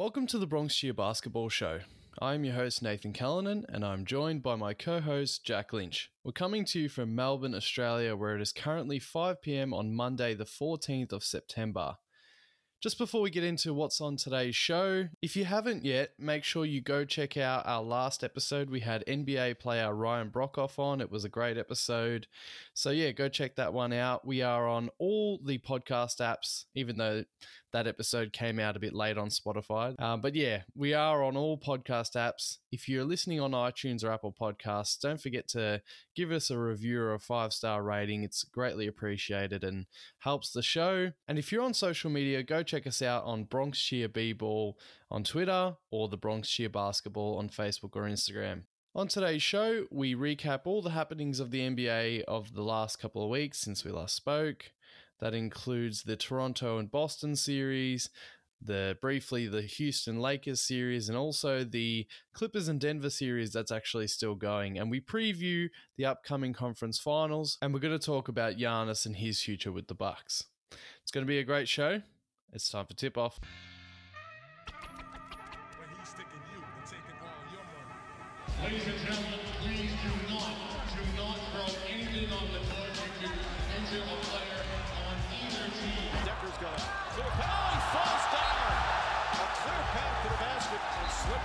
Welcome to the Bronx Cheer Basketball Show. I'm your host, Nathan Callanan, and I'm joined by my co host, Jack Lynch. We're coming to you from Melbourne, Australia, where it is currently 5 pm on Monday, the 14th of September. Just before we get into what's on today's show, if you haven't yet, make sure you go check out our last episode. We had NBA player Ryan Broekhoff on. It was a great episode. So, yeah, go check that one out. We are on all the podcast apps, even though that episode came out a bit late on Spotify. Um, but yeah, we are on all podcast apps. If you're listening on iTunes or Apple Podcasts, don't forget to give us a review or a five star rating. It's greatly appreciated and helps the show. And if you're on social media, go check us out on Bronx Cheer B Ball on Twitter or the Bronx Cheer Basketball on Facebook or Instagram. On today's show, we recap all the happenings of the NBA of the last couple of weeks since we last spoke. That includes the Toronto and Boston series, the briefly the Houston Lakers series, and also the Clippers and Denver series that's actually still going. And we preview the upcoming conference finals, and we're going to talk about Giannis and his future with the Bucks. It's going to be a great show. It's time for tip off. Ladies and gentlemen,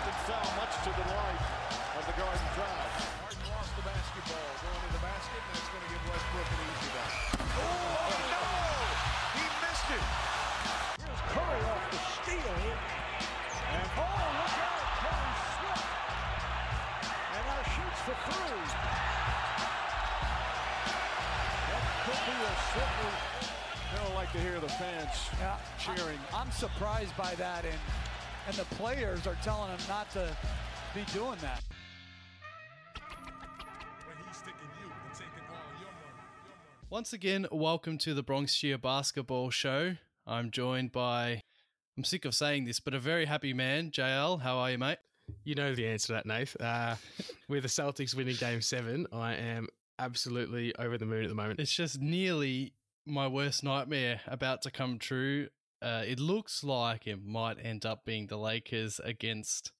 and and fell, much to the delight of the Garden crowd. Harden lost the basketball, going to the basket, and it's going to give Westbrook an easy back. Oh, no! He missed it. Here's Curry off the steal. And oh, look out, Curry slipped. And now shoots for three. That could be a slippery. They don't like to hear the fans Yeah, cheering. I'm, I'm surprised by that, and and the players are telling him not to be doing that. When he's sticking you and taking all your money. Once again, welcome to the Bronx Cheer Basketball Show. I'm joined by, I'm sick of saying this, but a very happy man, JL. How are you, mate? You know the answer to that, Nath. Uh, with the Celtics winning game seven, I am absolutely over the moon at the moment. It's just nearly my worst nightmare about to come true. Uh, it looks like it might end up being the Lakers against,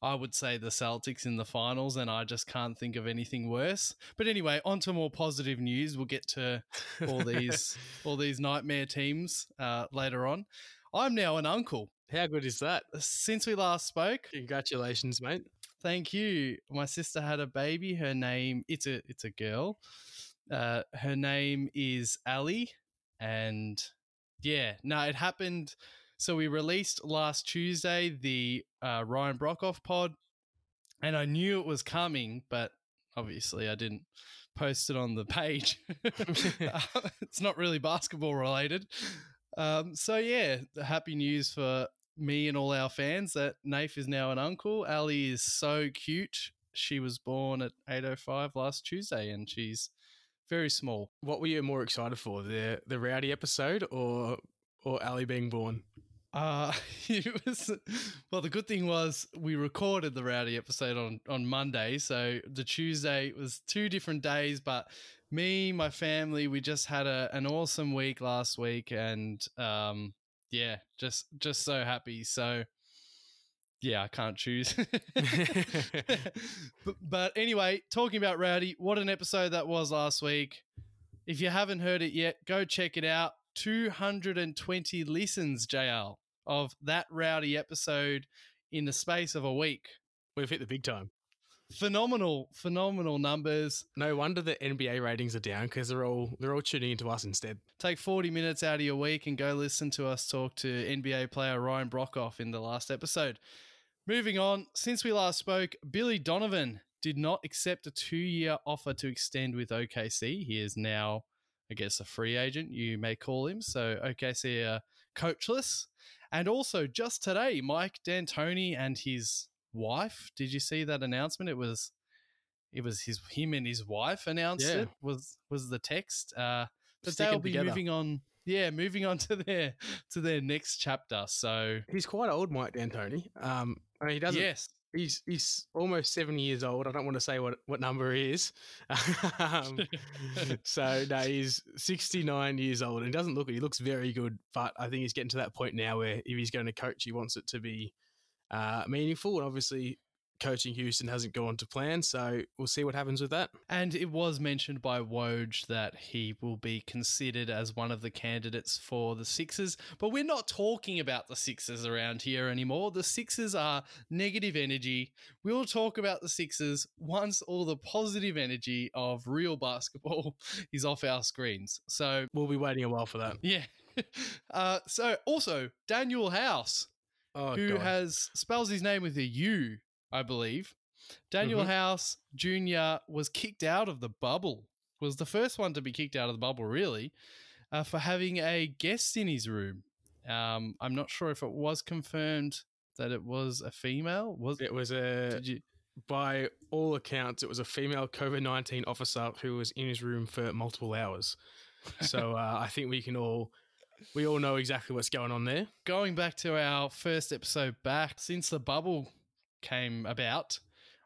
I would say, the Celtics in the finals, and I just can't think of anything worse. But anyway, on to more positive news. We'll get to all these all these nightmare teams uh, later on. I'm now an uncle. How good is that? Since we last spoke, Congratulations, mate. Thank you. My sister had a baby. Her name it's a it's a girl. Uh, her name is Ali, and yeah, no, it happened. So we released last Tuesday the uh, Ryan Broekhoff pod, and I knew it was coming, but obviously I didn't post it on the page. it's not really basketball related. Um, so yeah, the happy news for me and all our fans that Nafe is now an uncle. Ali is so cute. She was born at 8.05 last Tuesday and she's very small. What were you more excited for, the the rowdy episode or or Ali being born? Uh, it was, well, the good thing was we recorded the Rowdy episode on, on Monday. So the Tuesday was two different days, but me, my family, we just had a, an awesome week last week. And, um, yeah, just, just so happy. So, yeah, I can't choose. but, but anyway, talking about Rowdy, what an episode that was last week. If you haven't heard it yet, go check it out. 220 listens, JL, of that Rowdy episode in the space of a week. We've hit the big time. Phenomenal, phenomenal numbers. No wonder the NBA ratings are down because they're all they're all tuning into us instead. Take 40 minutes out of your week and go listen to us talk to NBA player Ryan Broekhoff in the last episode. Moving on, since we last spoke, Billy Donovan did not accept a two year offer to extend with OKC. He is now, I guess, a free agent, you may call him. So OKC are coachless. And also, just today, Mike D'Antoni and his wife. Did you see that announcement? It was, it was his him and his wife announced Yeah. it. Was was the text? Uh, but Sticking they'll be together. moving on. Yeah, moving on to their to their next chapter. So He's quite old, Mike D'Antoni. Um, I mean, he doesn't. yes, He's he's almost seventy years old. I don't want to say what what number he is. um, so no, he's sixty nine years old and he doesn't look. He looks very good, but I think he's getting to that point now where if he's going to coach, he wants it to be uh, meaningful. And obviously, coaching Houston hasn't gone to plan, so we'll see what happens with that. And it was mentioned by Woj that he will be considered as one of the candidates for the Sixers, but we're not talking about the Sixers around here anymore. The Sixers are negative energy. We'll talk about the Sixers once all the positive energy of real basketball is off our screens. So, We'll be waiting a while for that. yeah. Uh, so, also, Danuel House, Oh, who God. has spells his name with a U, I believe. Danuel Mhm. House Jr. was kicked out of the bubble. Was the first one to be kicked out of the bubble, really, uh, for having a guest in his room. Um, I'm not sure if it was confirmed that it was a female. Was it was a Did you? by all accounts, it was a female COVID 19 officer who was in his room for multiple hours. So uh, I think we can all, we all know exactly what's going on there. Going back to our first episode back, since the bubble came about,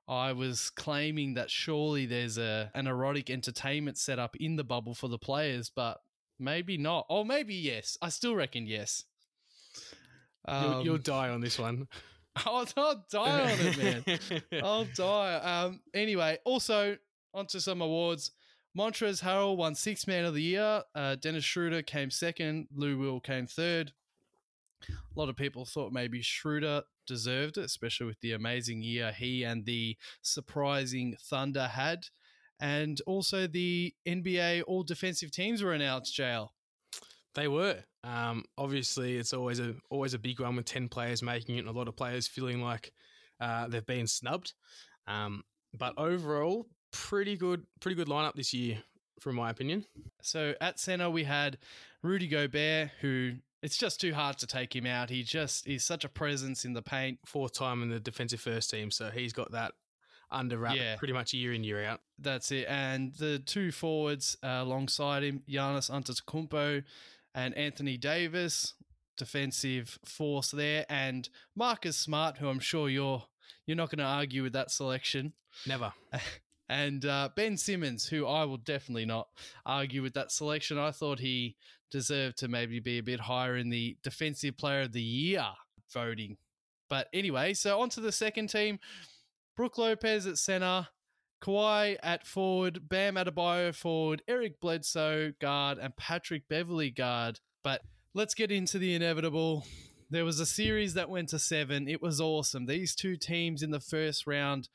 I was claiming that surely there's a an erotic entertainment set up in the bubble for the players, but maybe not. Or maybe yes. I still reckon yes. You'll, you'll Um, die on this one. I'll, I'll die on it, man. I'll die. Um, anyway, also onto some awards. Montrezl Harrell won Sixth Man of the Year. Uh, Dennis Schroeder came second. Lou Will came third. A lot of people thought maybe Schroeder deserved it, especially with the amazing year he and the surprising Thunder had. And also the NBA All Defensive Teams were announced, JL. They were. Um, obviously, it's always a always a big one with ten players making it, and a lot of players feeling like uh, they've been snubbed. Um, but overall, pretty good, pretty good lineup this year, from my opinion. So at center we had Rudy Gobert, who it's just too hard to take him out. He just is such a presence in the paint. Fourth time in the defensive first team, so he's got that under wrap Yeah. pretty much year in year out. That's it. And the two forwards uh, alongside him, Giannis Antetokounmpo and Anthony Davis, defensive force there, and Marcus Smart, who I'm sure you're you're not going to argue with that selection. Never. and uh, Ben Simmons, who I will definitely not argue with that selection. I thought he deserved to maybe be a bit higher in the Defensive Player of the Year voting. But anyway, so on to the second team. Brooke Lopez at center, Kawhi at forward, Bam Adebayo forward, Eric Bledsoe guard, and Patrick Beverley guard. But let's get into the inevitable. There was a series that went to seven. It was awesome. These two teams in the first round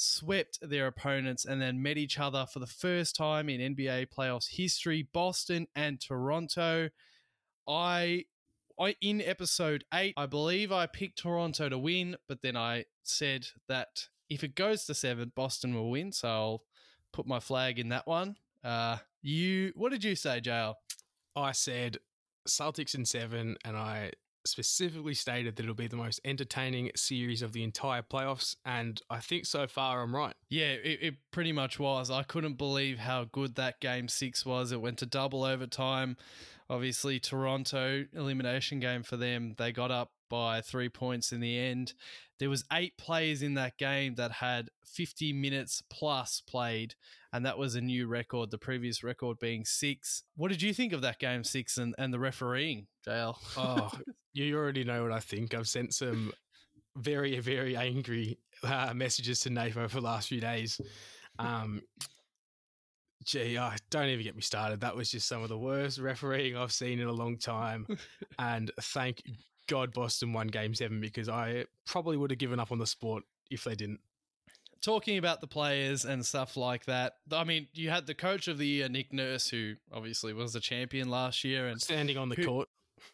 swept their opponents and then met each other for the first time in NBA playoffs history. Boston and Toronto. I, I in episode eight, I believe I picked Toronto to win, but then I said that if it goes to seven, Boston will win. So I'll put my flag in that one. Uh, you, what did you say, JL? I said Celtics in seven, and I specifically stated that it'll be the most entertaining series of the entire playoffs. And I think so far I'm right. Yeah, it, it pretty much was. I couldn't believe how good that game six was. It went to double overtime. Obviously, Toronto elimination game for them. They got up by three points in the end. There was eight players in that game that had 50 minutes plus played, and that was a new record. The previous record being six. What did you think of that game six and, and the refereeing, JL? Oh, you already know what I think. I've sent some very, very angry uh, messages to Nath for the last few days. Um, gee, oh, don't even get me started. That was just some of the worst refereeing I've seen in a long time. and thank God Boston won game seven because I probably would have given up on the sport if they didn't. talking about the players and stuff like that. I mean, you had the coach of the year, Nick Nurse, who obviously was the champion last year and Standing on the Who- court.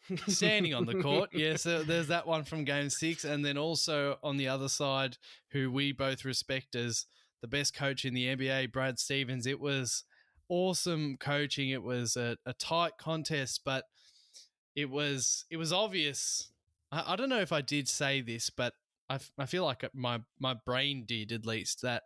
standing on the court. Yes, so there's that one from game six. And then also on the other side, who we both respect as the best coach in the NBA, Brad Stevens. It was awesome coaching. It was a, a tight contest, but it was it was obvious. I, I don't know if I did say this, but I, f- I feel like my my brain did at least that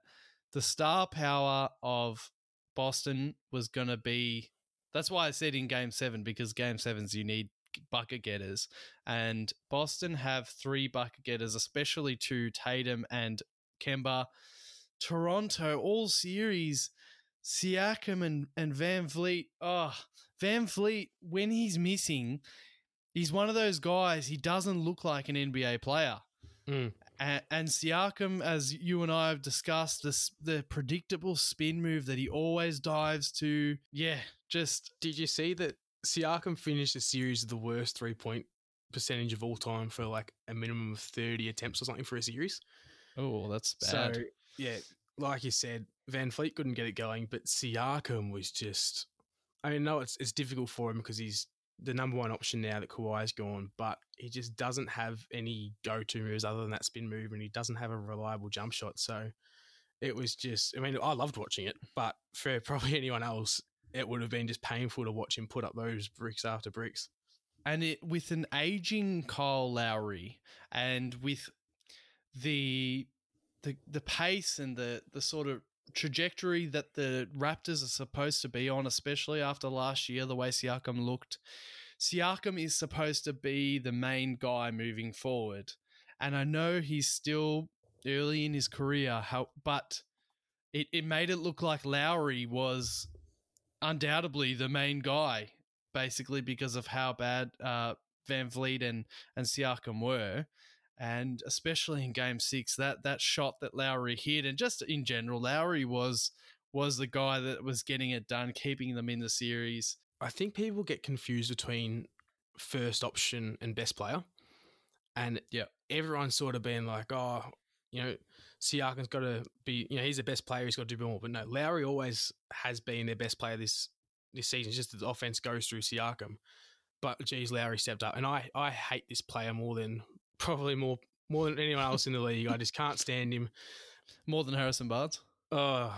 the star power of Boston was going to be. That's why I said in Game Seven because Game Sevens you need bucket getters, and Boston have three bucket getters, especially two Tatum and Kemba. Toronto all series, Siakam and, and VanVleet. Oh, VanVleet when he's missing, he's one of those guys. He doesn't look like an NBA player. Mm. And, and Siakam, as you and I have discussed, this the predictable spin move that he always dives to. Yeah, just Did you see that Siakam finished the series with the worst three point percentage of all time for like a minimum of 30 attempts or something for a series? oh, that's bad. So, yeah, like you said, VanVleet couldn't get it going, but Siakam was just. I mean, no, it's it's difficult for him because he's the number one option now that Kawhi's gone, but he just doesn't have any go to moves other than that spin move, and he doesn't have a reliable jump shot. So it was just. I mean, I loved watching it, but for probably anyone else, it would have been just painful to watch him put up those bricks after bricks. and it with an aging Kyle Lowry and with the the the pace and the the sort of trajectory that the Raptors are supposed to be on, especially after last year, the way Siakam looked. Siakam is supposed to be the main guy moving forward. And I know he's still early in his career, how but it, it made it look like Lowry was undoubtedly the main guy, basically because of how bad uh, VanVleet and, and Siakam were. And especially in game six, that that shot that Lowry hit, and just in general, Lowry was was the guy that was getting it done, keeping them in the series. I think people get confused between first option and best player. And Yeah. everyone's sort of been like, oh, you know, Siakam's got to be, you know, he's the best player, he's got to do more. But no, Lowry always has been their best player this this season. It's just that the offense goes through Siakam. But geez, Lowry stepped up. And I, I hate this player more than probably more more than anyone else in the league. I just can't stand him. More than Harrison Barnes. Oh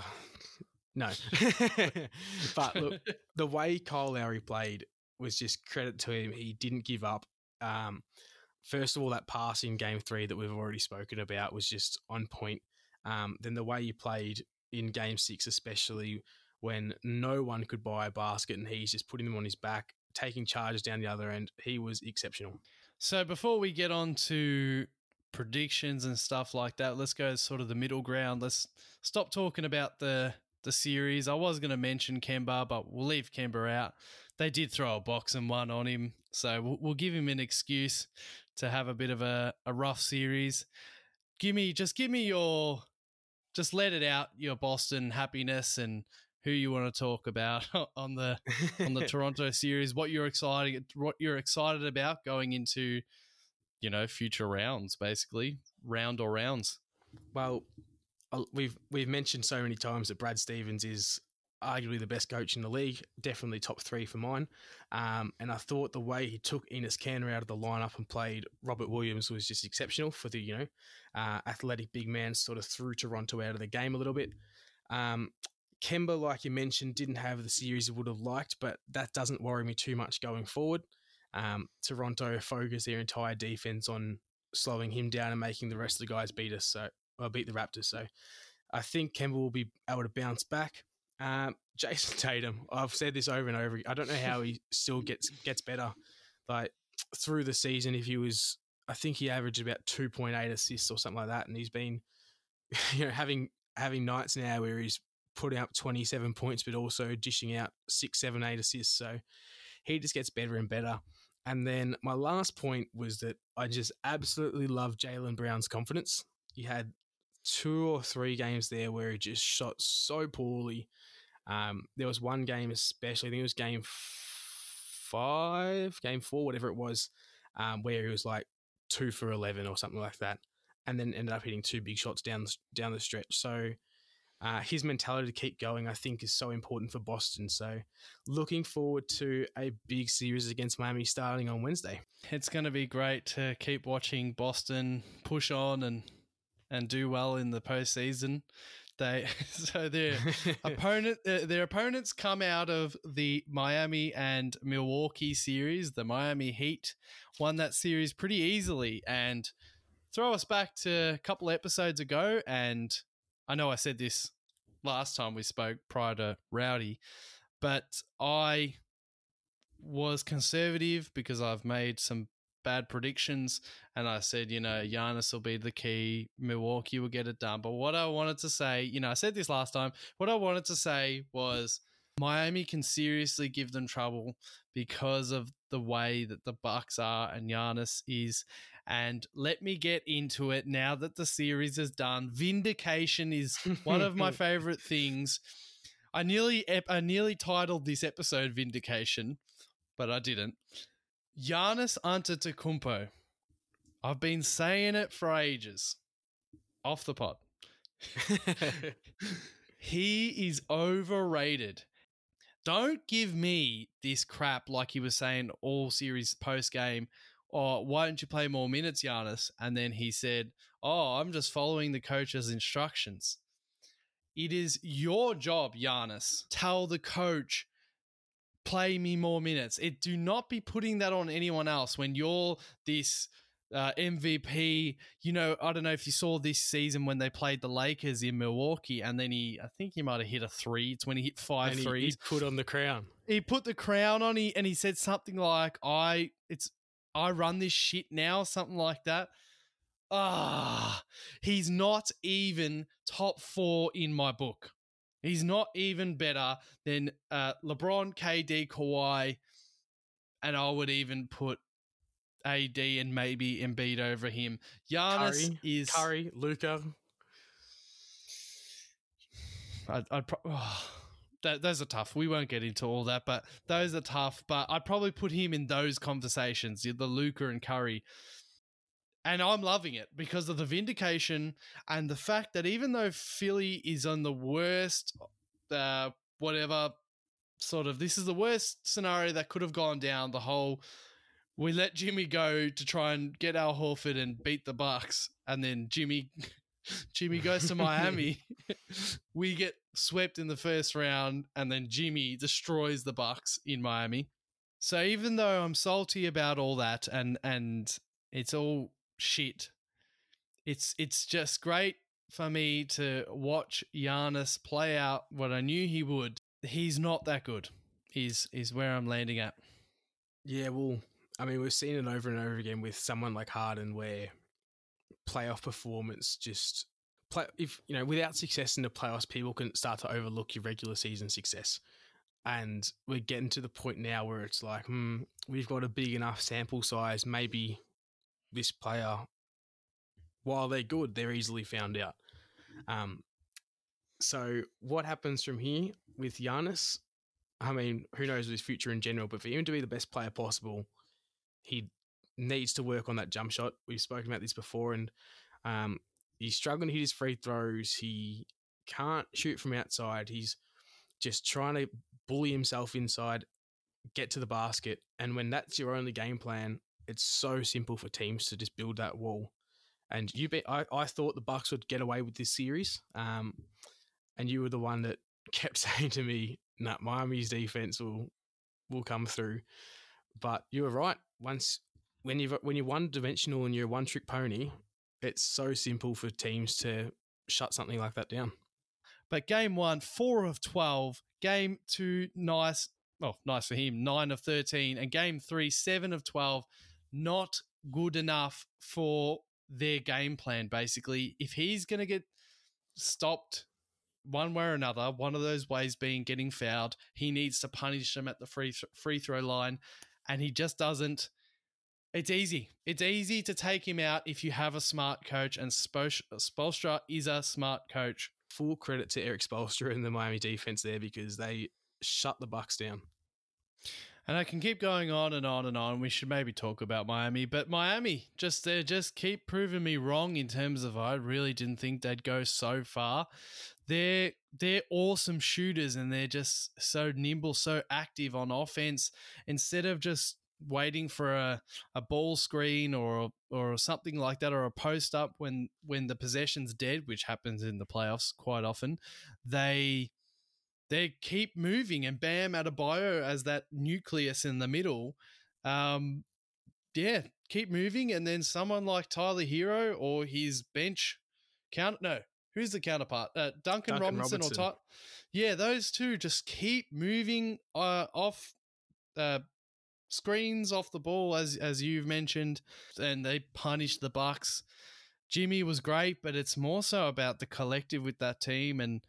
no. but look, the way Kyle Lowry played was just credit to him. He didn't give up. Um, first of all, that pass in game three that we've already spoken about was just on point. Um, then the way he played in game six, especially when no one could buy a basket and he's just putting them on his back, taking charges down the other end, he was exceptional. So before we get on to predictions and stuff like that, let's go sort of the middle ground. Let's stop talking about the the series. I was going to mention Kemba, but we'll leave Kemba out. They did throw a box and one on him, so we'll, we'll give him an excuse to have a bit of a, a rough series. Give me just give me your just let it out your Boston happiness and who you want to talk about on the on the Toronto series, what you're excited what you're excited about going into you know future rounds, basically round or rounds. Well, we've we've mentioned so many times that Brad Stevens is arguably the best coach in the league, definitely top three for mine. Um, and I thought the way he took Enes Kanter out of the lineup and played Robert Williams was just exceptional for the you know uh, athletic big man, sort of threw Toronto out of the game a little bit. Um, Kemba, like you mentioned, didn't have the series he would have liked, but that doesn't worry me too much going forward. Um, Toronto focused their entire defense on slowing him down and making the rest of the guys beat us. So or beat the Raptors. So I think Kemba will be able to bounce back. Um, Jayson Tatum, I've said this over and over. I don't know how he still gets gets better. Like through the season, if he was, I think he averaged about two point eight assists or something like that, and he's been, you know, having having nights now where he's putting up twenty seven points, but also dishing out six, seven, eight assists. So he just gets better and better. And then my last point was that I just absolutely love Jaylen Brown's confidence. He had two or three games there where he just shot so poorly. Um, there was one game especially, I think it was game five, game four, whatever it was, um, where he was like two for eleven or something like that, and then ended up hitting two big shots down down the stretch. So uh, his mentality to keep going, I think, is so important for Boston. So looking forward to a big series against Miami starting on Wednesday. It's going to be great to keep watching Boston push on and and do well in the postseason. They so their opponent uh, their opponents come out of the Miami and Milwaukee series. The Miami Heat won that series pretty easily and throw us back to a couple episodes ago and I know I said this last time we spoke prior to Rowdy, but I was conservative because I've made some bad predictions and I said, you know, Giannis will be the key, Milwaukee will get it done. But what I wanted to say, you know, I said this last time, what I wanted to say was Miami can seriously give them trouble because of the way that the Bucks are and Giannis is. And let me get into it now that the series is done. Vindication is one of my favorite things. I nearly ep- I nearly titled this episode Vindication, but I didn't. Giannis Antetokounmpo. I've been saying it for ages. Off the pot. he is overrated. Don't give me this crap like he was saying all series post game. Or oh, why don't you play more minutes, Giannis? And then he said, "Oh, I'm just following the coach's instructions." It is your job, Giannis. Tell the coach, play me more minutes. It do not be putting that on anyone else when you're this uh, MVP. You know, I don't know if you saw this season when they played the Lakers in Milwaukee, and then he, I think he might have hit a three. It's when he hit five he, threes. he put on the crown. He put the crown on, he and he said something like, "I, it's, I run this shit now," something like that. Ah, he's not even top four in my book. He's not even better than uh, LeBron, KD, Kawhi, and I would even put AD and maybe Embiid over him. Giannis Curry, is Curry, Luka. I'd, I'd pro- oh, that, those are tough. We won't get into all that, but those are tough. But I'd probably put him in those conversations, the Luka and Curry. And I'm loving it because of the vindication and the fact that even though Philly is on the worst, uh, whatever sort of, this is the worst scenario that could have gone down. The whole we let Jimmy go to try and get Al Horford and beat the Bucks, and then Jimmy Jimmy goes to Miami. we get swept in the first round, and then Jimmy destroys the Bucks in Miami. So even though I'm salty about all that, and and it's all shit, it's it's just great for me to watch Giannis play out what I knew he would. He's not that good. Is is where I'm landing at. Yeah, well, I mean, we've seen it over and over again with someone like Harden, where playoff performance just play if you know without success in the playoffs, people can start to overlook your regular season success. And we're getting to the point now where it's like, hmm, we've got a big enough sample size. Maybe this player, while they're good, they're easily found out. Um, so what happens from here with Giannis? I mean, who knows his future in general, but for him to be the best player possible, he needs to work on that jump shot. We've spoken about this before, and um, he's struggling to hit his free throws. He can't shoot from outside. He's just trying to bully himself inside, get to the basket. And when that's your only game plan, it's so simple for teams to just build that wall. And you bet I, I thought the Bucks would get away with this series. Um, and you were the one that kept saying to me, nah, Miami's defense will will come through. But you were right. Once when you've when you're one dimensional and you're a one trick pony, it's so simple for teams to shut something like that down. But game one, four of 12. Game two, nice. Well, nice for him, nine of 13. And game three, seven of 12. Not good enough for their game plan, basically. If he's going to get stopped one way or another, one of those ways being getting fouled, he needs to punish them at the free, free throw line. And he just doesn't. It's easy. It's easy to take him out if you have a smart coach, and Spoelstra is a smart coach. Full credit to Erik Spoelstra and the Miami defense there because they shut the Bucks down. And I can keep going on and on and on. We should maybe talk about Miami, but Miami just they just keep proving me wrong in terms of I really didn't think they'd go so far. They're they're awesome shooters and they're just so nimble, so active on offense. Instead of just waiting for a, a ball screen or or something like that or a post up when when the possession's dead, which happens in the playoffs quite often, they they keep moving and Bam Adebayo as that nucleus in the middle. Um, yeah, keep moving, and then someone like Tyler Herro or his bench count. No, who's the counterpart? Uh, Duncan, Duncan Robinson, Robertson. or Ty. Yeah, those two just keep moving uh, off uh, screens off the ball as as you've mentioned, and they punish the Bucks. Jimmy was great, but it's more so about the collective with that team, and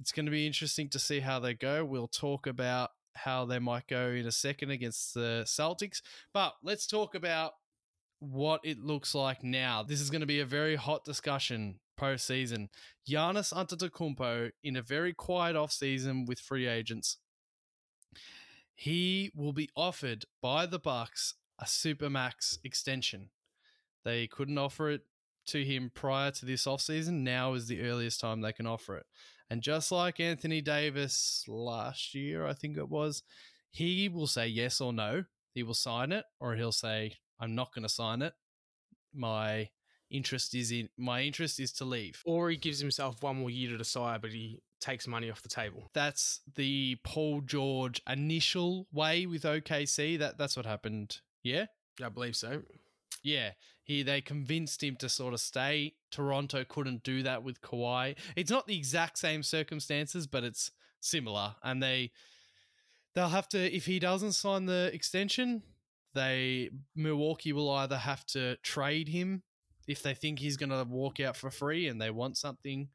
it's going to be interesting to see how they go. We'll talk about how they might go in a second against the Celtics, but let's talk about what it looks like now, this is going to be a very hot discussion postseason. Giannis Antetokounmpo in a very quiet offseason with free agents. He will be offered by the Bucks a supermax extension. They couldn't offer it to him prior to this offseason. Now is the earliest time they can offer it. And just like Anthony Davis last year, I think it was, he will say yes or no. He will sign it, or he'll say, I'm not going to sign it. My interest is in my interest is to leave. Or he gives himself one more year to decide, but he takes money off the table. That's the Paul George initial way with OKC. That that's what happened. Yeah. I believe so. Yeah, he they convinced him to sort of stay. Toronto couldn't do that with Kawhi. It's not the exact same circumstances, but it's similar. And they they'll have to if he doesn't sign the extension, they Milwaukee will either have to trade him if they think he's going to walk out for free and they want something,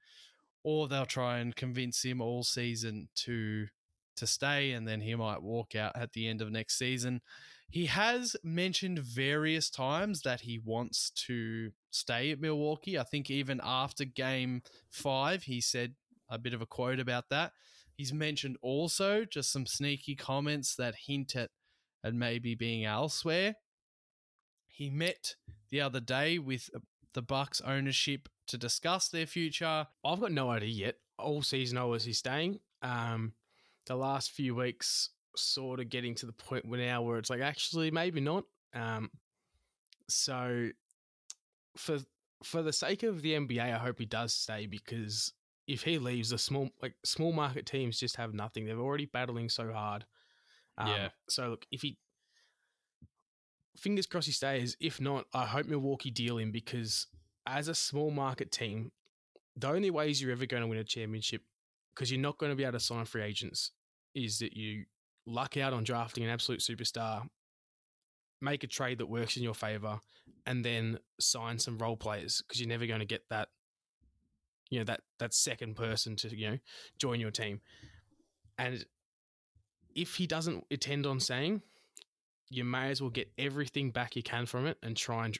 or they'll try and convince him all season to to stay, and then he might walk out at the end of next season. He has mentioned various times that he wants to stay at Milwaukee. I think even after game five, he said a bit of a quote about that. He's mentioned also just some sneaky comments that hint at, at maybe being elsewhere. He met the other day with the Bucks ownership to discuss their future. I've got no idea yet. All season I was he's staying. Um, the last few weeks, sort of getting to the point where now where it's like actually maybe not. Um, so for for the sake of the NBA, I hope he does stay because if he leaves, the small like small market teams just have nothing. They're already battling so hard. Um, Yeah. So look, if he fingers crossed he stays. If not, I hope Milwaukee deal him because as a small market team, the only ways you're ever going to win a championship because you're not going to be able to sign free agents is that you luck out on drafting an absolute superstar, make a trade that works in your favor, and then sign some role players because you're never going to get that, you know, that that second person to you know join your team. And if he doesn't attend on saying, you may as well get everything back you can from it and try and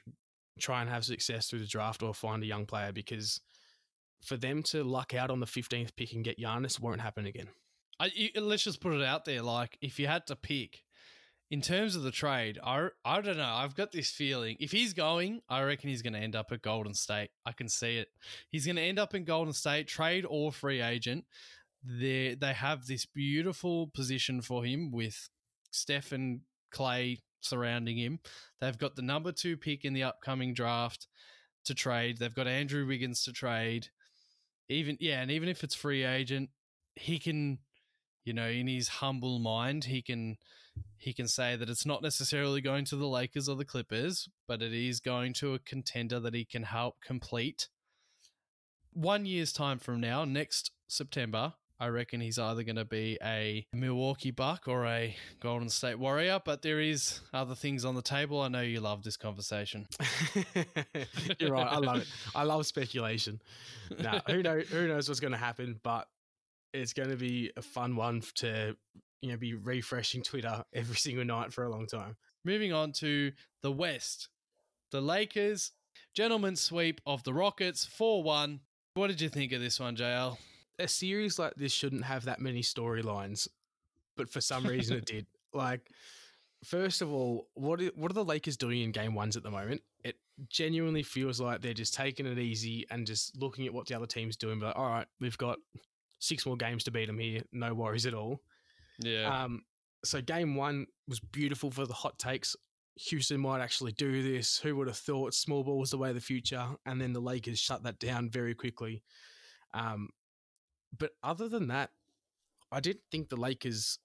try and have success through the draft or find a young player because for them to luck out on the 15th pick and get Giannis won't happen again. I, you, let's just put it out there. Like, if you had to pick, in terms of the trade, I, I don't know. I've got this feeling. If he's going, I reckon he's going to end up at Golden State. I can see it. He's going to end up in Golden State, trade or free agent. They they have this beautiful position for him with Steph and Clay surrounding him. They've got the number two pick in the upcoming draft to trade. They've got Andrew Wiggins to trade. Even yeah, and even if it's free agent, he can you know, in his humble mind, he can he can say that it's not necessarily going to the Lakers or the Clippers, but it is going to a contender that he can help complete. One year's time from now, next September, I reckon he's either going to be a Milwaukee Buck or a Golden State Warrior, but there is other things on the table. I know you love this conversation. You're right. I love it. I love speculation. Now, who know who knows what's going to happen, but it's going to be a fun one to you know be refreshing Twitter every single night for a long time. Moving on to the West. The Lakers, gentleman's sweep of the Rockets, 4 1. What did you think of this one, JL? A series like this shouldn't have that many storylines, but for some reason it did. Like, first of all, what are, what are the Lakers doing in game ones at the moment? It genuinely feels like they're just taking it easy and just looking at what the other team's doing. But like, all right, we've got six more games to beat them here. No worries at all. Yeah. Um, so game one was beautiful for the hot takes. Houston might actually do this. Who would have thought small ball was the way of the future? And then the Lakers shut that down very quickly. Um, but other than that, I didn't think the Lakers.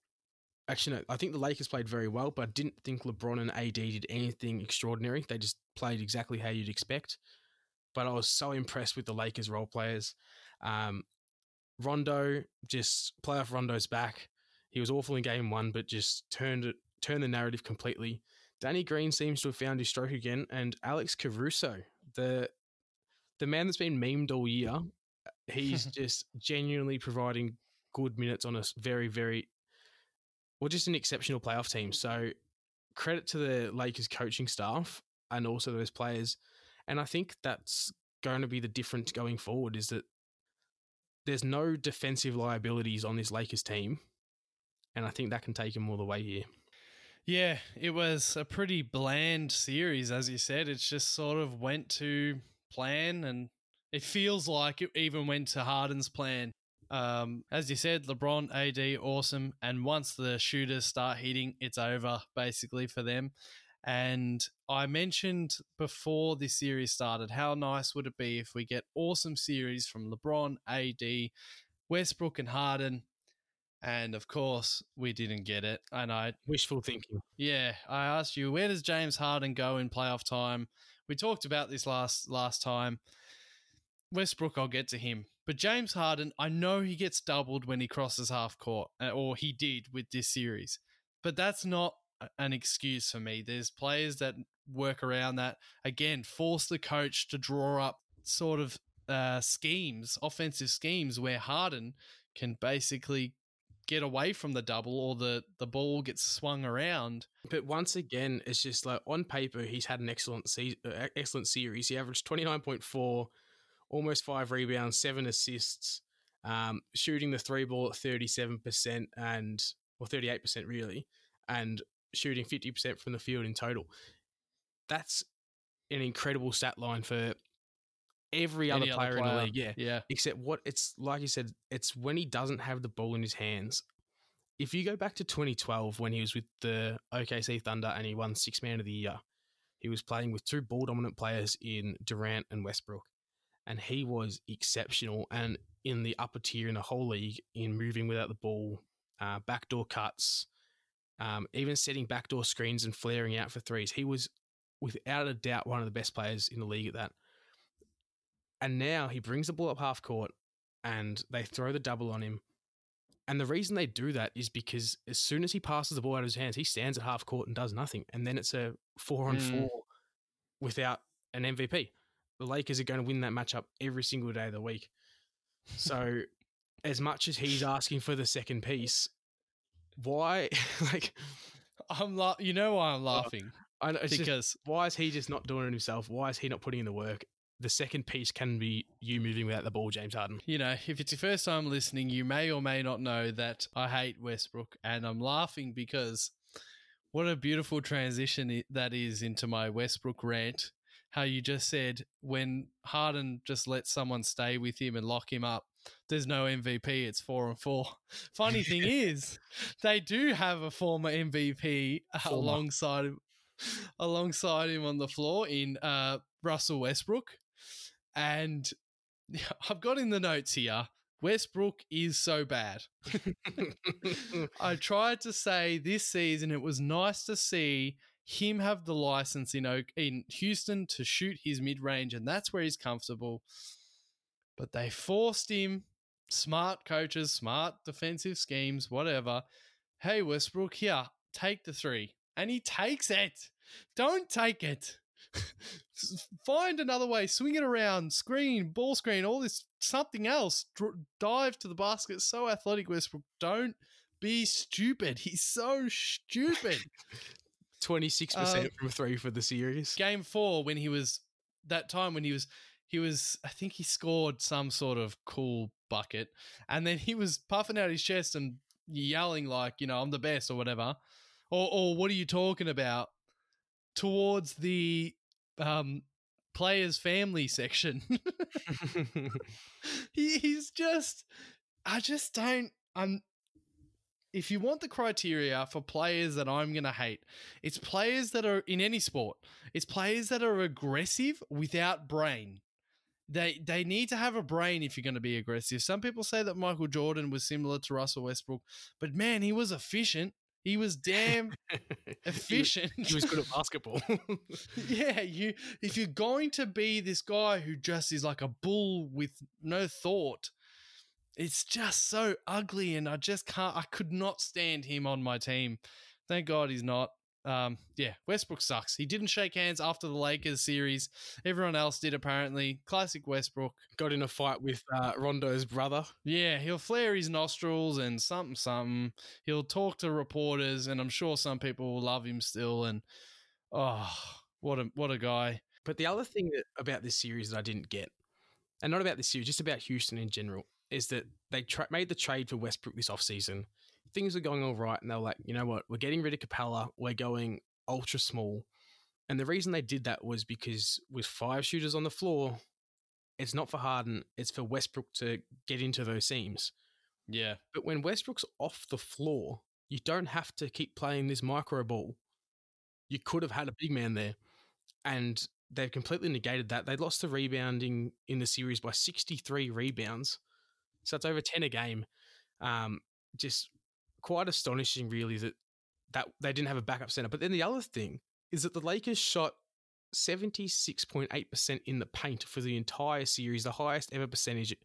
Actually, no, I think the Lakers played very well, but I didn't think LeBron and AD did anything extraordinary. They just played exactly how you'd expect. But I was so impressed with the Lakers role players. Um, Rondo, just playoff Rondo's back. He was awful in game one, but just turned it, turned the narrative completely. Danny Green seems to have found his stroke again, and Alex Caruso, the the man that's been memed all year, he's just genuinely providing good minutes on a very, very, well, just an exceptional playoff team. So credit to the Lakers coaching staff. and also those players. And I think that's going to be the difference going forward is that there's no defensive liabilities on this Lakers team. And I think that can take them all the way here. Yeah, it was a pretty bland series, as you said. It's just sort of went to plan, and it feels like it even went to Harden's plan. Um, as you said, LeBron, AD, awesome. And once the shooters start hitting, it's over basically for them. And I mentioned before this series started, how nice would it be if we get awesome series from LeBron, AD, Westbrook, and Harden. And of course, we didn't get it. And I, Wishful thinking. yeah, I asked you, where does James Harden go in playoff time? We talked about this last last time. Westbrook, I'll get to him. But James Harden, I know he gets doubled when he crosses half court, uh, or he did with this series. But that's not an excuse for me. There's players that work around that. Again, force the coach to draw up sort of uh, schemes, offensive schemes, where Harden can basically get away from the double or the, the ball gets swung around. But once again, it's just like on paper, he's had an excellent se- uh, excellent series. He averaged 29.4, almost five rebounds, seven assists, um, shooting the three ball at 37% and, or 38% really, and shooting 50% from the field in total. That's an incredible stat line for every other Any player, in the league. Yeah. Yeah. Except what it's like you said, it's when he doesn't have the ball in his hands. If you go back to 2012 when he was with the OKC Thunder and he won six man of the year, he was playing with two ball dominant players in Durant and Westbrook. And he was exceptional and in the upper tier in the whole league in moving without the ball, uh, backdoor cuts, um, even setting backdoor screens and flaring out for threes. He was without a doubt one of the best players in the league at that. And now he brings the ball up half court and they throw the double on him. And the reason they do that is because as soon as he passes the ball out of his hands, he stands at half court and does nothing. And then it's a four on Mm. four without an MVP. The Lakers are going to win that matchup every single day of the week. So, as much as he's asking for the second piece, why? Like, I'm la- you know why I'm uh, laughing I know, it's just, because why is he just not doing it himself? Why is he not putting in the work? The second piece can be you moving without the ball, James Harden. you know if it's your first time listening, you may or may not know that I hate Westbrook, and I'm laughing because what a beautiful transition that is into my Westbrook rant. How you just said when Harden just lets someone stay with him and lock him up, there's no MVP. It's four and four. Funny thing is, they do have a former MVP Former. alongside him, alongside him on the floor in uh, Russell Westbrook, and I've got in the notes here. Westbrook is so bad. I tried to say this season it was nice to see him have the license in in Houston to shoot his mid range, and that's where he's comfortable. But they forced him, smart coaches, smart defensive schemes, whatever. Hey Westbrook, here, take the three, and he takes it. Don't take it. Find another way, swing it around, screen, ball screen, all this something else. Dr- dive to the basket. So athletic, Westbrook. Don't be stupid. He's so stupid. 26% Um, from three for the series. Game four, when he was that time when he was he was I think he scored some sort of cool bucket, and then he was puffing out his chest and yelling like, you know, I'm the best or whatever, or or what are you talking about? Towards the um players' family section. he, he's just I just don't I'm if you want the criteria for players that I'm going to hate, it's players that are in any sport. It's players that are aggressive without brain. They they need to have a brain if you're going to be aggressive. Some people say that Michael Jordan was similar to Russell Westbrook, but man, he was efficient. He was damn efficient. he was good at basketball. yeah, you if you're going to be this guy who just is like a bull with no thought, it's just so ugly and I just can't I could not stand him on my team. Thank God he's not. Um yeah, Westbrook sucks. He didn't shake hands after the Lakers series. Everyone else did apparently. Classic Westbrook. Got in a fight with uh, Rondo's brother. Yeah, he'll flare his nostrils and something something. He'll talk to reporters and I'm sure some people will love him still and oh What a what a guy. But the other thing that, about this series that I didn't get, and not about this series, just about Houston in general, is that they tra- made the trade for Westbrook this offseason. Things are going all right, and they were like, you know what, we're getting rid of Capela, we're going ultra small. And the reason they did that was because with five shooters on the floor, it's not for Harden, it's for Westbrook to get into those seams. Yeah. But when Westbrook's off the floor, you don't have to keep playing this micro ball. You could have had a big man there. And they've completely negated that. They lost the rebounding in the series by 63 rebounds. So it's over 10 a game. Um, just quite astonishing, really, that, that they didn't have a backup center. But then the other thing is that the Lakers shot 76.8% in the paint for the entire series, the highest ever percentage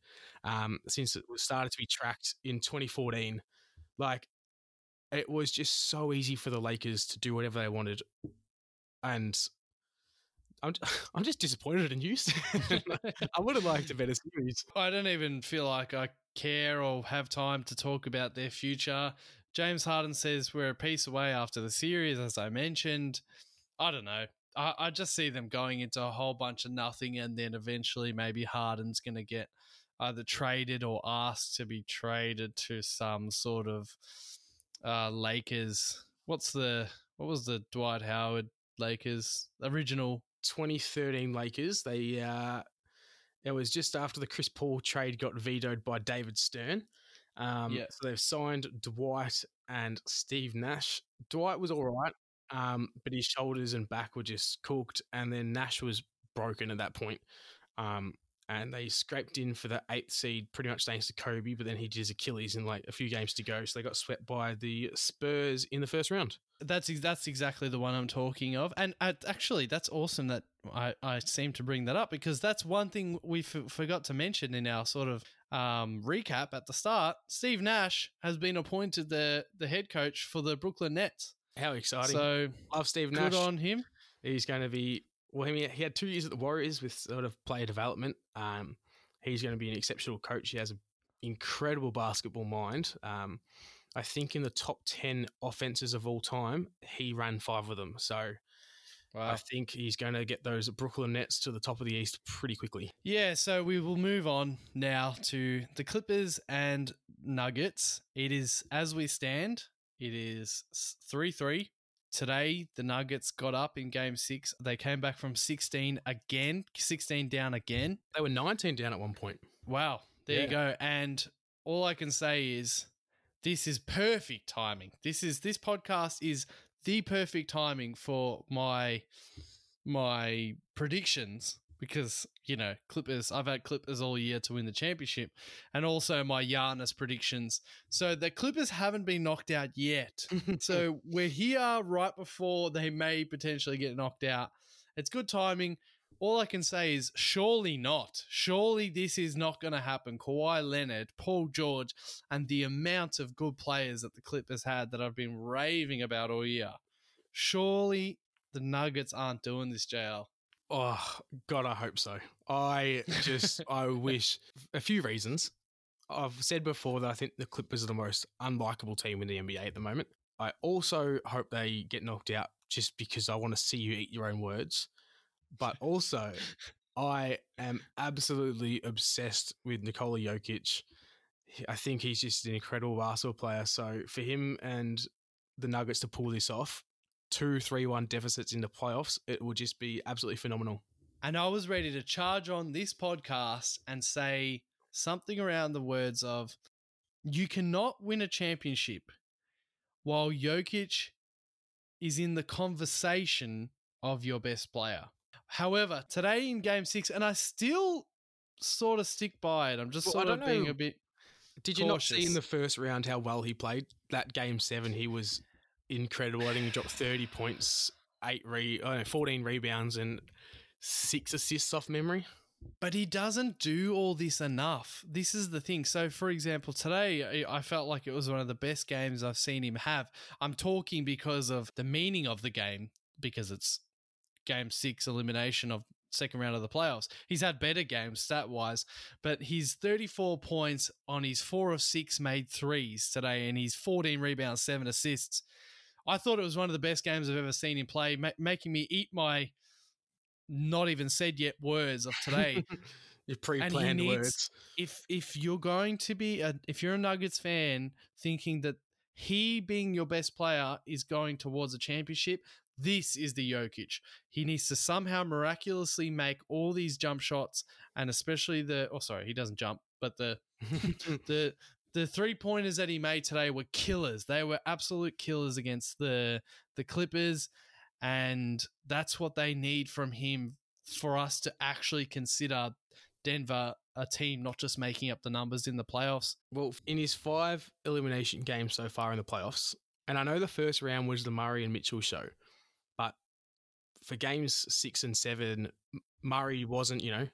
um, since it was started to be tracked in 2014. Like, it was just so easy for the Lakers to do whatever they wanted. And I'm, I'm just disappointed in Houston. I would have liked a better series. I don't even feel like I care or have time to talk about their future. James Harden says we're a piece away after the series, as I mentioned. I don't know. I, I just see them going into a whole bunch of nothing, and then eventually maybe Harden's going to get either traded or asked to be traded to some sort of uh, Lakers. What's the what was the Dwight Howard Lakers original 2013 Lakers. They uh, it was just after the Chris Paul trade got vetoed by David Stern. Um, Yeah. So they've signed Dwight and Steve Nash. Dwight was all right, um, but his shoulders and back were just cooked, and then Nash was broken at that point. Um, and they scraped in for the eighth seed, pretty much thanks to Kobe, but then he did his Achilles in like a few games to go, so they got swept by the Spurs in the first round. That's that's exactly the one I'm talking of, and uh, actually, that's awesome that I, I seem to bring that up because that's one thing we f- forgot to mention in our sort of um, recap at the start. Steve Nash has been appointed the the head coach for the Brooklyn Nets. How exciting! So Love Steve Nash. good on him. He's going to be well. I mean, he had two years at the Warriors with sort of player development. Um, he's going to be an exceptional coach. He has an incredible basketball mind. Um, I think in the top ten offenses of all time, he ran five of them. So I think he's going to get those Brooklyn Nets to the top of the East pretty quickly. Yeah, so we will move on now to the Clippers and Nuggets. It is as we stand, it is 3 3. Today, the Nuggets got up in game six. They came back from 16 again, 16 down again. They were 19 down at one point. Wow, there Yeah. you go. And all I can say is this is perfect timing. This is this podcast is the perfect timing for my my predictions because you know Clippers. I've had Clippers all year to win the championship, and also my Giannis predictions. So the Clippers haven't been knocked out yet. so we're here right before they may potentially get knocked out. It's good timing. All I can say is surely not. Surely this is not going to happen. Kawhi Leonard, Paul George, and the amount of good players that the Clippers had that I've been raving about all year. Surely the Nuggets aren't doing this, JL. Oh God, I hope so. I just I wish a few reasons. I've said before that I think the Clippers are the most unlikable team in the NBA at the moment. I also hope they get knocked out just because I want to see you eat your own words. But also, I am absolutely obsessed with Nikola Jokic. I think he's just an incredible basketball player. So for him and the Nuggets to pull this off, two, three, one deficits in the playoffs, it will just be absolutely phenomenal. And I was ready to charge on this podcast and say something around the words of you cannot win a championship while Jokic is in the conversation of your best player. However, today in game six, and I still sort of stick by it, I'm just Well, sort of don't being know. a bit. Did you not see in the first round how well he played? That game seven, he was incredible. I think he dropped 30 points, eight re, oh, no, 14 rebounds, and six assists off memory. But he doesn't do all this enough. This is the thing. So, for example, today I felt like it was one of the best games I've seen him have. I'm talking because of the meaning of the game, because it's game six elimination of second round of the playoffs. He's had better games stat wise, but he's 34 points on his four of six made threes today, and he's 14 rebounds, seven assists. I thought it was one of the best games I've ever seen him play, ma- making me eat my not even said yet words of today. Your pre-planned needs- words. if if you're going to be a if you're a Nuggets fan thinking that he being your best player is going towards a championship, this is the Jokic. He needs to somehow miraculously make all these jump shots and especially the oh sorry, he doesn't jump, but the the the three pointers that he made today were killers. They were absolute killers against the the Clippers, and that's what they need from him for us to actually consider Denver a team not just making up the numbers in the playoffs. Well, in his five elimination games so far in the playoffs, and I know the first round was the Murray and Mitchell show, for games six and seven, Murray wasn't, you know,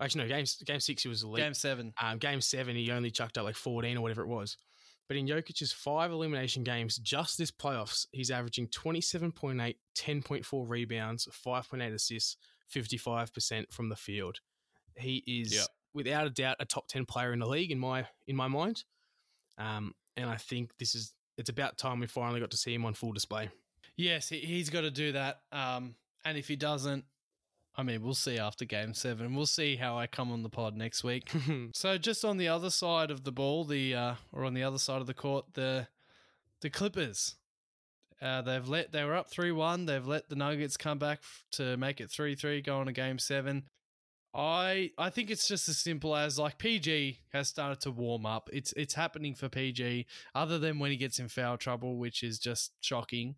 actually, no, games, game six, he was elite. Game seven. Um, game seven, he only chucked up like 14 or whatever it was. But in Jokic's five elimination games, just this playoffs, he's averaging 27.8, 10.4 rebounds, 5.8 assists, 55% from the field. He is Yep. without a doubt a top 10 player in the league in my in my mind. Um, and I think this is it's about time we finally got to see him on full display. Yes, he, he's got to do that. Um, and if he doesn't, I mean, we'll see after game seven. We'll see how I come on the pod next week. So just on the other side of the ball, the uh, or on the other side of the court, the the Clippers. Uh, they've let they were up three one. They've let the Nuggets come back f- to make it three three, go on a game seven. I I think it's just as simple as like PG has started to warm up. It's it's happening for PG. Other than when he gets in foul trouble, which is just shocking.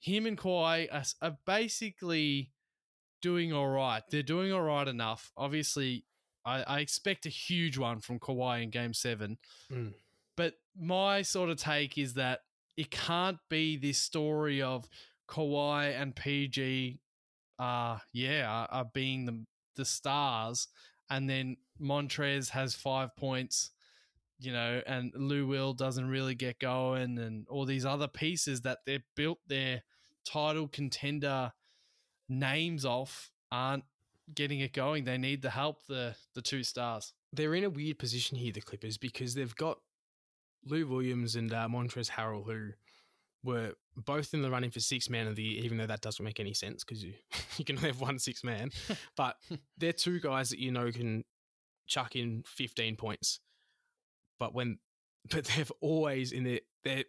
Him and Kawhi are, are basically doing all right. They're doing all right enough. Obviously, I, I expect a huge one from Kawhi in Game Seven. Mm. But my sort of take is that it can't be this story of Kawhi and PG, uh, yeah, are, are being the the stars, and then Montrezl has five points, you know, and Lou Will doesn't really get going, and all these other pieces that they've built their title contender names off aren't getting it going. They need the help the the two stars. They're in a weird position here, the Clippers, because they've got Lou Williams and uh, Montrezl Harrell, who were both in the running for six man of the year, even though that doesn't make any sense because you, you can only have one six man. but they're two guys that you know can chuck in 15 points. But when, but they've always in their, they're,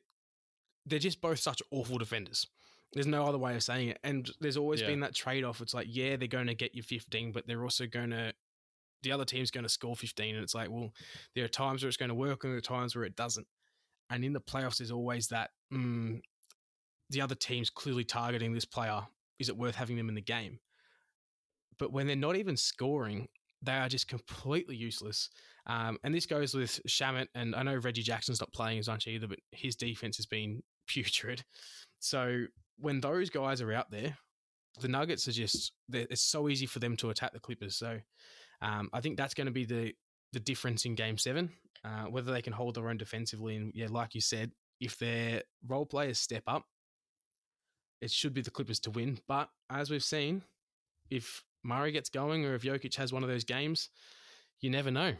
they're just both such awful defenders. There's no other way of saying it. And there's always Yeah. been that trade off. It's like, yeah, they're going to get you 15, but they're also going to, the other team's going to score 15. And it's like, well, there are times where it's going to work and there are times where it doesn't. And in the playoffs, there's always that, mm, the other team's clearly targeting this player. Is it worth having them in the game? But when they're not even scoring, they are just completely useless. Um, and this goes with Shamet, and I know Reggie Jackson's not playing as much either, but his defense has been putrid. So when those guys are out there, the Nuggets are just it's so easy for them to attack the Clippers. So um, I think that's going to be the the difference in Game Seven, uh, whether they can hold their own defensively. And yeah, like you said, if their role players step up, it should be the Clippers to win. But as we've seen, if Murray gets going or if Jokic has one of those games, you never know.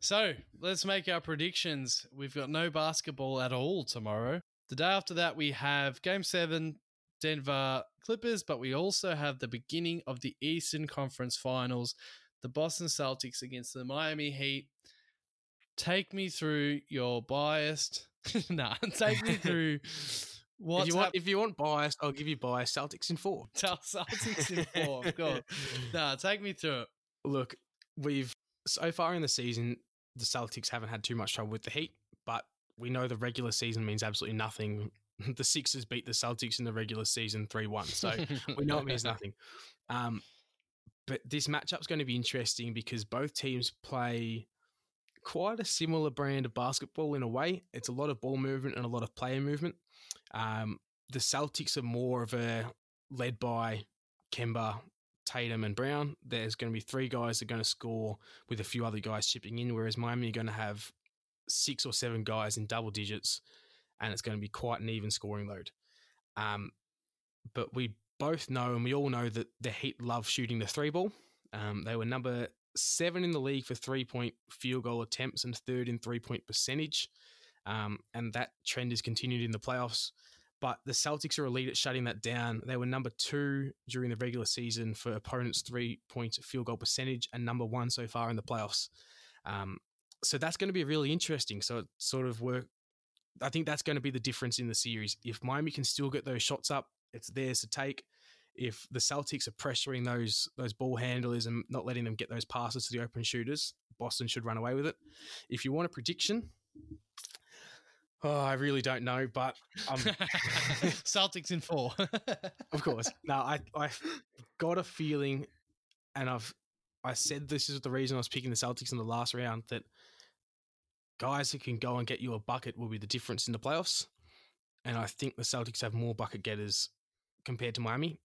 So let's make our predictions. We've got no basketball at all tomorrow. The day after that, we have Game 7, Denver Clippers, but we also have the beginning of the Eastern Conference Finals, the Boston Celtics against the Miami Heat. Take me through your biased. nah, take me through what's if you want, hap- if you want biased, I'll give you bias. Celtics in four. Celtics in four, course. Nah, take me through it. Look, we've so far in the season, the Celtics haven't had too much trouble with the Heat, but we know the regular season means absolutely nothing. The Sixers beat the Celtics in the regular season 3 1. So we know it means nothing. Um, but this matchup's going to be interesting because both teams play quite a similar brand of basketball in a way. It's a lot of ball movement and a lot of player movement. Um, the Celtics are more of a led by Kemba, Tatum, and Brown. There's going to be three guys that are going to score with a few other guys chipping in, whereas Miami are going to have six or seven guys in double digits, and it's going to be quite an even scoring load. Um, but we both know, and we all know that the Heat love shooting the three ball. Um, they were number seven in the league for three point field goal attempts and third in three point percentage. Um, and that trend has continued in the playoffs. but the Celtics are elite at shutting that down. They were number two during the regular season for opponents' three point field goal percentage and number one so far in the playoffs. Um, so that's going to be really interesting. So it sort of work. I think that's going to be the difference in the series. If Miami can still get those shots up, it's theirs to take. If the Celtics are pressuring those those ball handlers and not letting them get those passes to the open shooters, Boston should run away with it. If you want a prediction, oh, I really don't know, but um, Celtics in four. of course, no, I I got a feeling, and I've I said this is the reason I was picking the Celtics in the last round that guys who can go and get you a bucket will be the difference in the playoffs. And I think the Celtics have more bucket getters compared to Miami.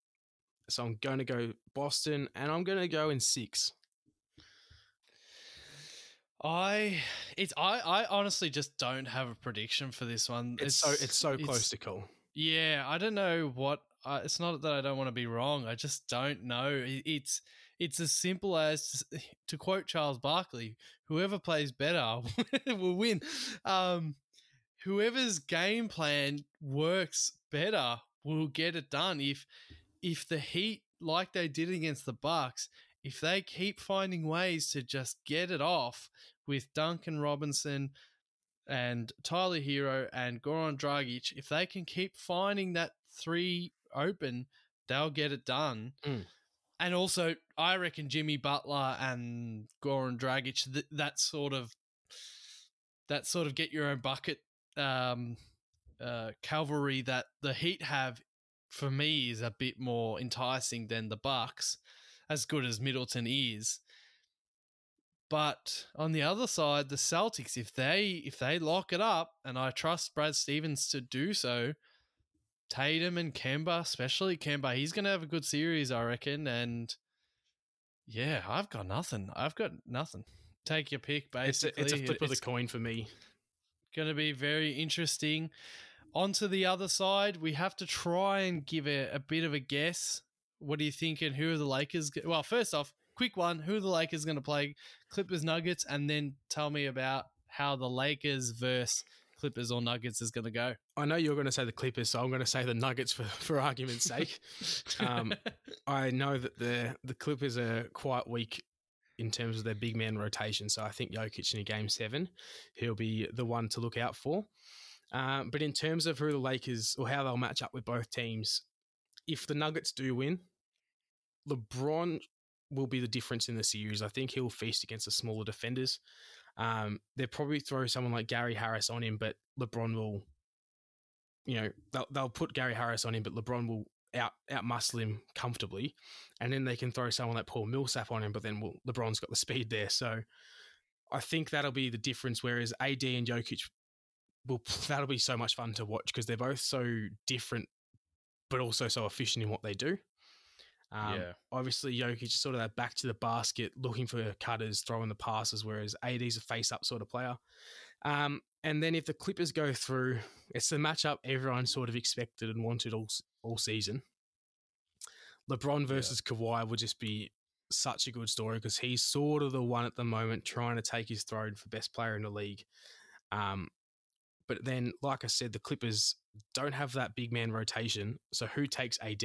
So I'm going to go Boston and I'm going to go in six. I it's I I honestly just don't have a prediction for this one. It's, so it's so close to call. Yeah, I don't know what. It's not that I don't want to be wrong. I just don't know. It, it's it's as simple as to quote Charles Barkley: "Whoever plays better will win." Um, whoever's game plan works better will get it done. If if the Heat, like they did against the Bucks, if they keep finding ways to just get it off with Duncan Robinson and Tyler Herro and Goran Dragic, if they can keep finding that three open, they'll get it done. Mm. And also, I reckon Jimmy Butler and Goran Dragic, th- that sort of that sort of get your own bucket um, uh, cavalry that the Heat have for me is a bit more enticing than the Bucks, as good as Middleton is. But on the other side, the Celtics, if they if they lock it up, and I trust Brad Stevens to do so, Tatum and Kemba, especially Kemba, he's going to have a good series, I reckon. And yeah, I've got nothing. I've got nothing. Take your pick, basically. It's a, it's a flip of the coin for me. Going to be very interesting. On to the other side, we have to try and give a, a bit of a guess. What are you thinking? Who are the Lakers? Well, first off, quick one. Who are the Lakers going to play? Clippers, Nuggets, and then tell me about how the Lakers versus Clippers or Nuggets is going to go. I know you're going to say the Clippers, so I'm going to say the Nuggets for, for argument's sake. um, I know that the the Clippers are quite weak in terms of their big man rotation, so I think Jokic in a game seven, he'll be the one to look out for. Um, but in terms of who the Lakers or how they'll match up with both teams, if the Nuggets do win, LeBron will be the difference in the series. I think he'll feast against the smaller defenders. Um, they'll probably throw someone like Gary Harris on him, but LeBron will, you know, they'll, they'll put Gary Harris on him, but LeBron will out out muscle him comfortably, and then they can throw someone like Paul Millsap on him, but then LeBron's got the speed there, so I think that'll be the difference. Whereas AD and Jokic will that'll be so much fun to watch because they're both so different, but also so efficient in what they do. Um, Yeah. Obviously, Jokic is sort of that back to the basket, looking for cutters, throwing the passes, whereas AD's a face up sort of player. Um, and then if the Clippers go through, it's the matchup everyone sort of expected and wanted all all season. LeBron versus Kawhi would just be such a good story because he's sort of the one at the moment trying to take his throne for best player in the league. Um, but then, like I said, the Clippers don't have that big man rotation. So who takes AD?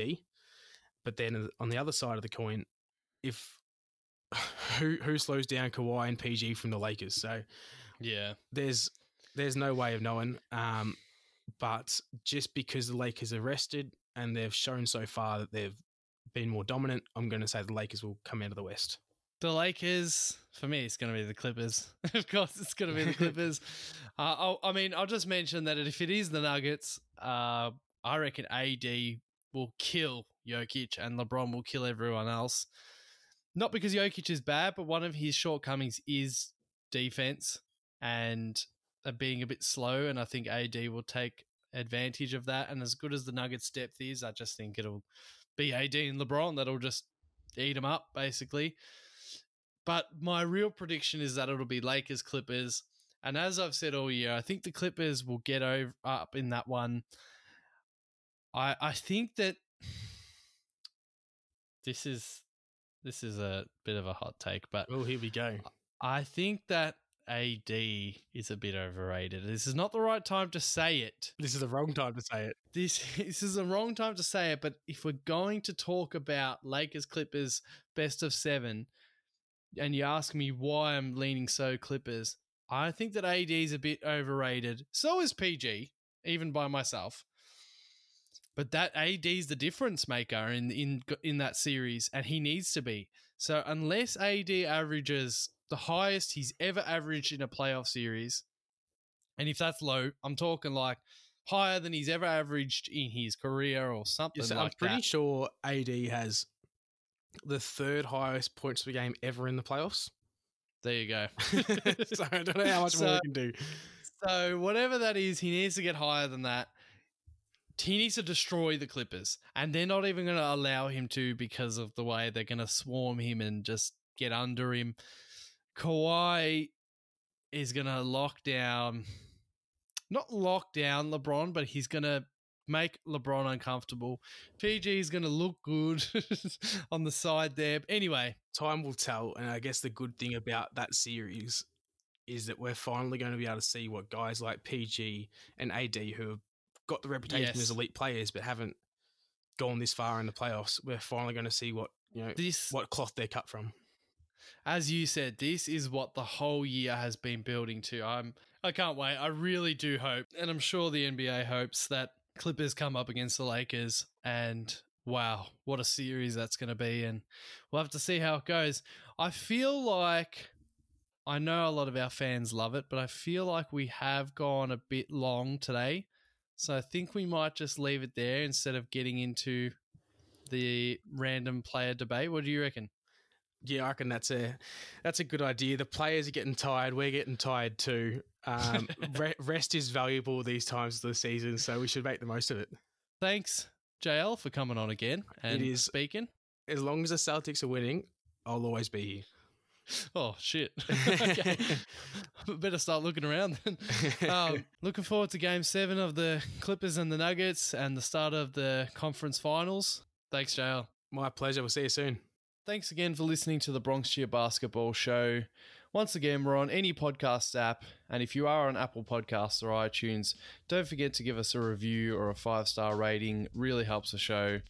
But then on the other side of the coin, if who who slows down Kawhi and PG from the Lakers? So Yeah. there's there's no way of knowing. Um, but just because the Lakers are rested and they've shown so far that they've been more dominant, I'm going to say the Lakers will come out of the West. The Lakers, for me, it's going to be the Clippers. of course, it's going to be the Clippers. uh, I'll, I mean, I'll just mention that if it is the Nuggets, uh, I reckon AD will kill Jokic and LeBron will kill everyone else. Not because Jokic is bad, but one of his shortcomings is defense and uh, being a bit slow. And I think AD will take advantage of that. And as good as the Nuggets' depth is, I just think it'll be AD and LeBron that'll just eat them up, basically. But my real prediction is that it'll be Lakers Clippers. And as I've said all year, I think the Clippers will get over up in that one. I I think that this is this is a bit of a hot take, but Well, here we go. I think that AD is a bit overrated. This is not the right time to say it. This is the wrong time to say it. This this is the wrong time to say it, but if we're going to talk about Lakers Clippers best of 7 and you ask me why I'm leaning so Clippers, I think that AD is a bit overrated. So is PG, even by myself. But that AD is the difference maker in in in that series, and he needs to be. So unless AD averages the highest he's ever averaged in a playoff series, and if that's low, I'm talking like higher than he's ever averaged in his career or something Yes, like I'm pretty that. sure AD has the third highest points per game ever in the playoffs. There you go. so I don't know how much more So- we can do. So whatever that is, he needs to get higher than that. He needs to destroy the Clippers, and they're not even going to allow him to because of the way they're going to swarm him and just get under him. Kawhi is going to lock down, not lock down LeBron, but he's going to make LeBron uncomfortable. PG is going to look good on the side there. Anyway, Time will tell, and I guess the good thing about that series is that we're finally going to be able to see what guys like PG and AD, who have got the reputation Yes. as elite players but haven't gone this far in the playoffs, we're finally going to see what you know this what cloth they're cut from. as you said, this is what the whole year has been building to. I'm I can't wait. I really do hope, and I'm sure the NBA hopes that Clippers come up against the Lakers and wow, what a series that's going to be and we'll have to see how it goes. I feel like I know a lot of our fans love it, but I feel like we have gone a bit long today. So I think we might just leave it there instead of getting into the random player debate. What do you reckon? Yeah, I reckon that's a that's a good idea. The players are getting tired. We're getting tired too. Um, re- rest is valuable these times of the season, so we should make the most of it. thanks, JL, for coming on again and is- speaking. As long as the Celtics are winning, I'll always be here. Oh shit! better start looking around. Then. Um, looking forward to Game Seven of the Clippers and the Nuggets and the start of the conference finals. Thanks, JL. My pleasure. We'll see you soon. Thanks again for listening to the Bronx Cheer Basketball Show. Once again, we're on any podcast app, and if you are on Apple Podcasts or iTunes, don't forget to give us a review or a five star rating. Really helps the show.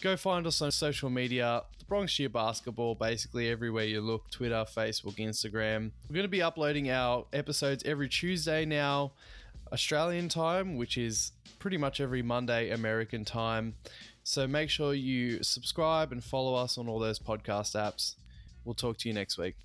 Go find us on social media, the Bronx Basketball, basically everywhere you look Twitter, Facebook, Instagram. We're going to be uploading our episodes every Tuesday now, Australian time, which is pretty much every Monday American time. So make sure you subscribe and follow us on all those podcast apps. We'll talk to you next week.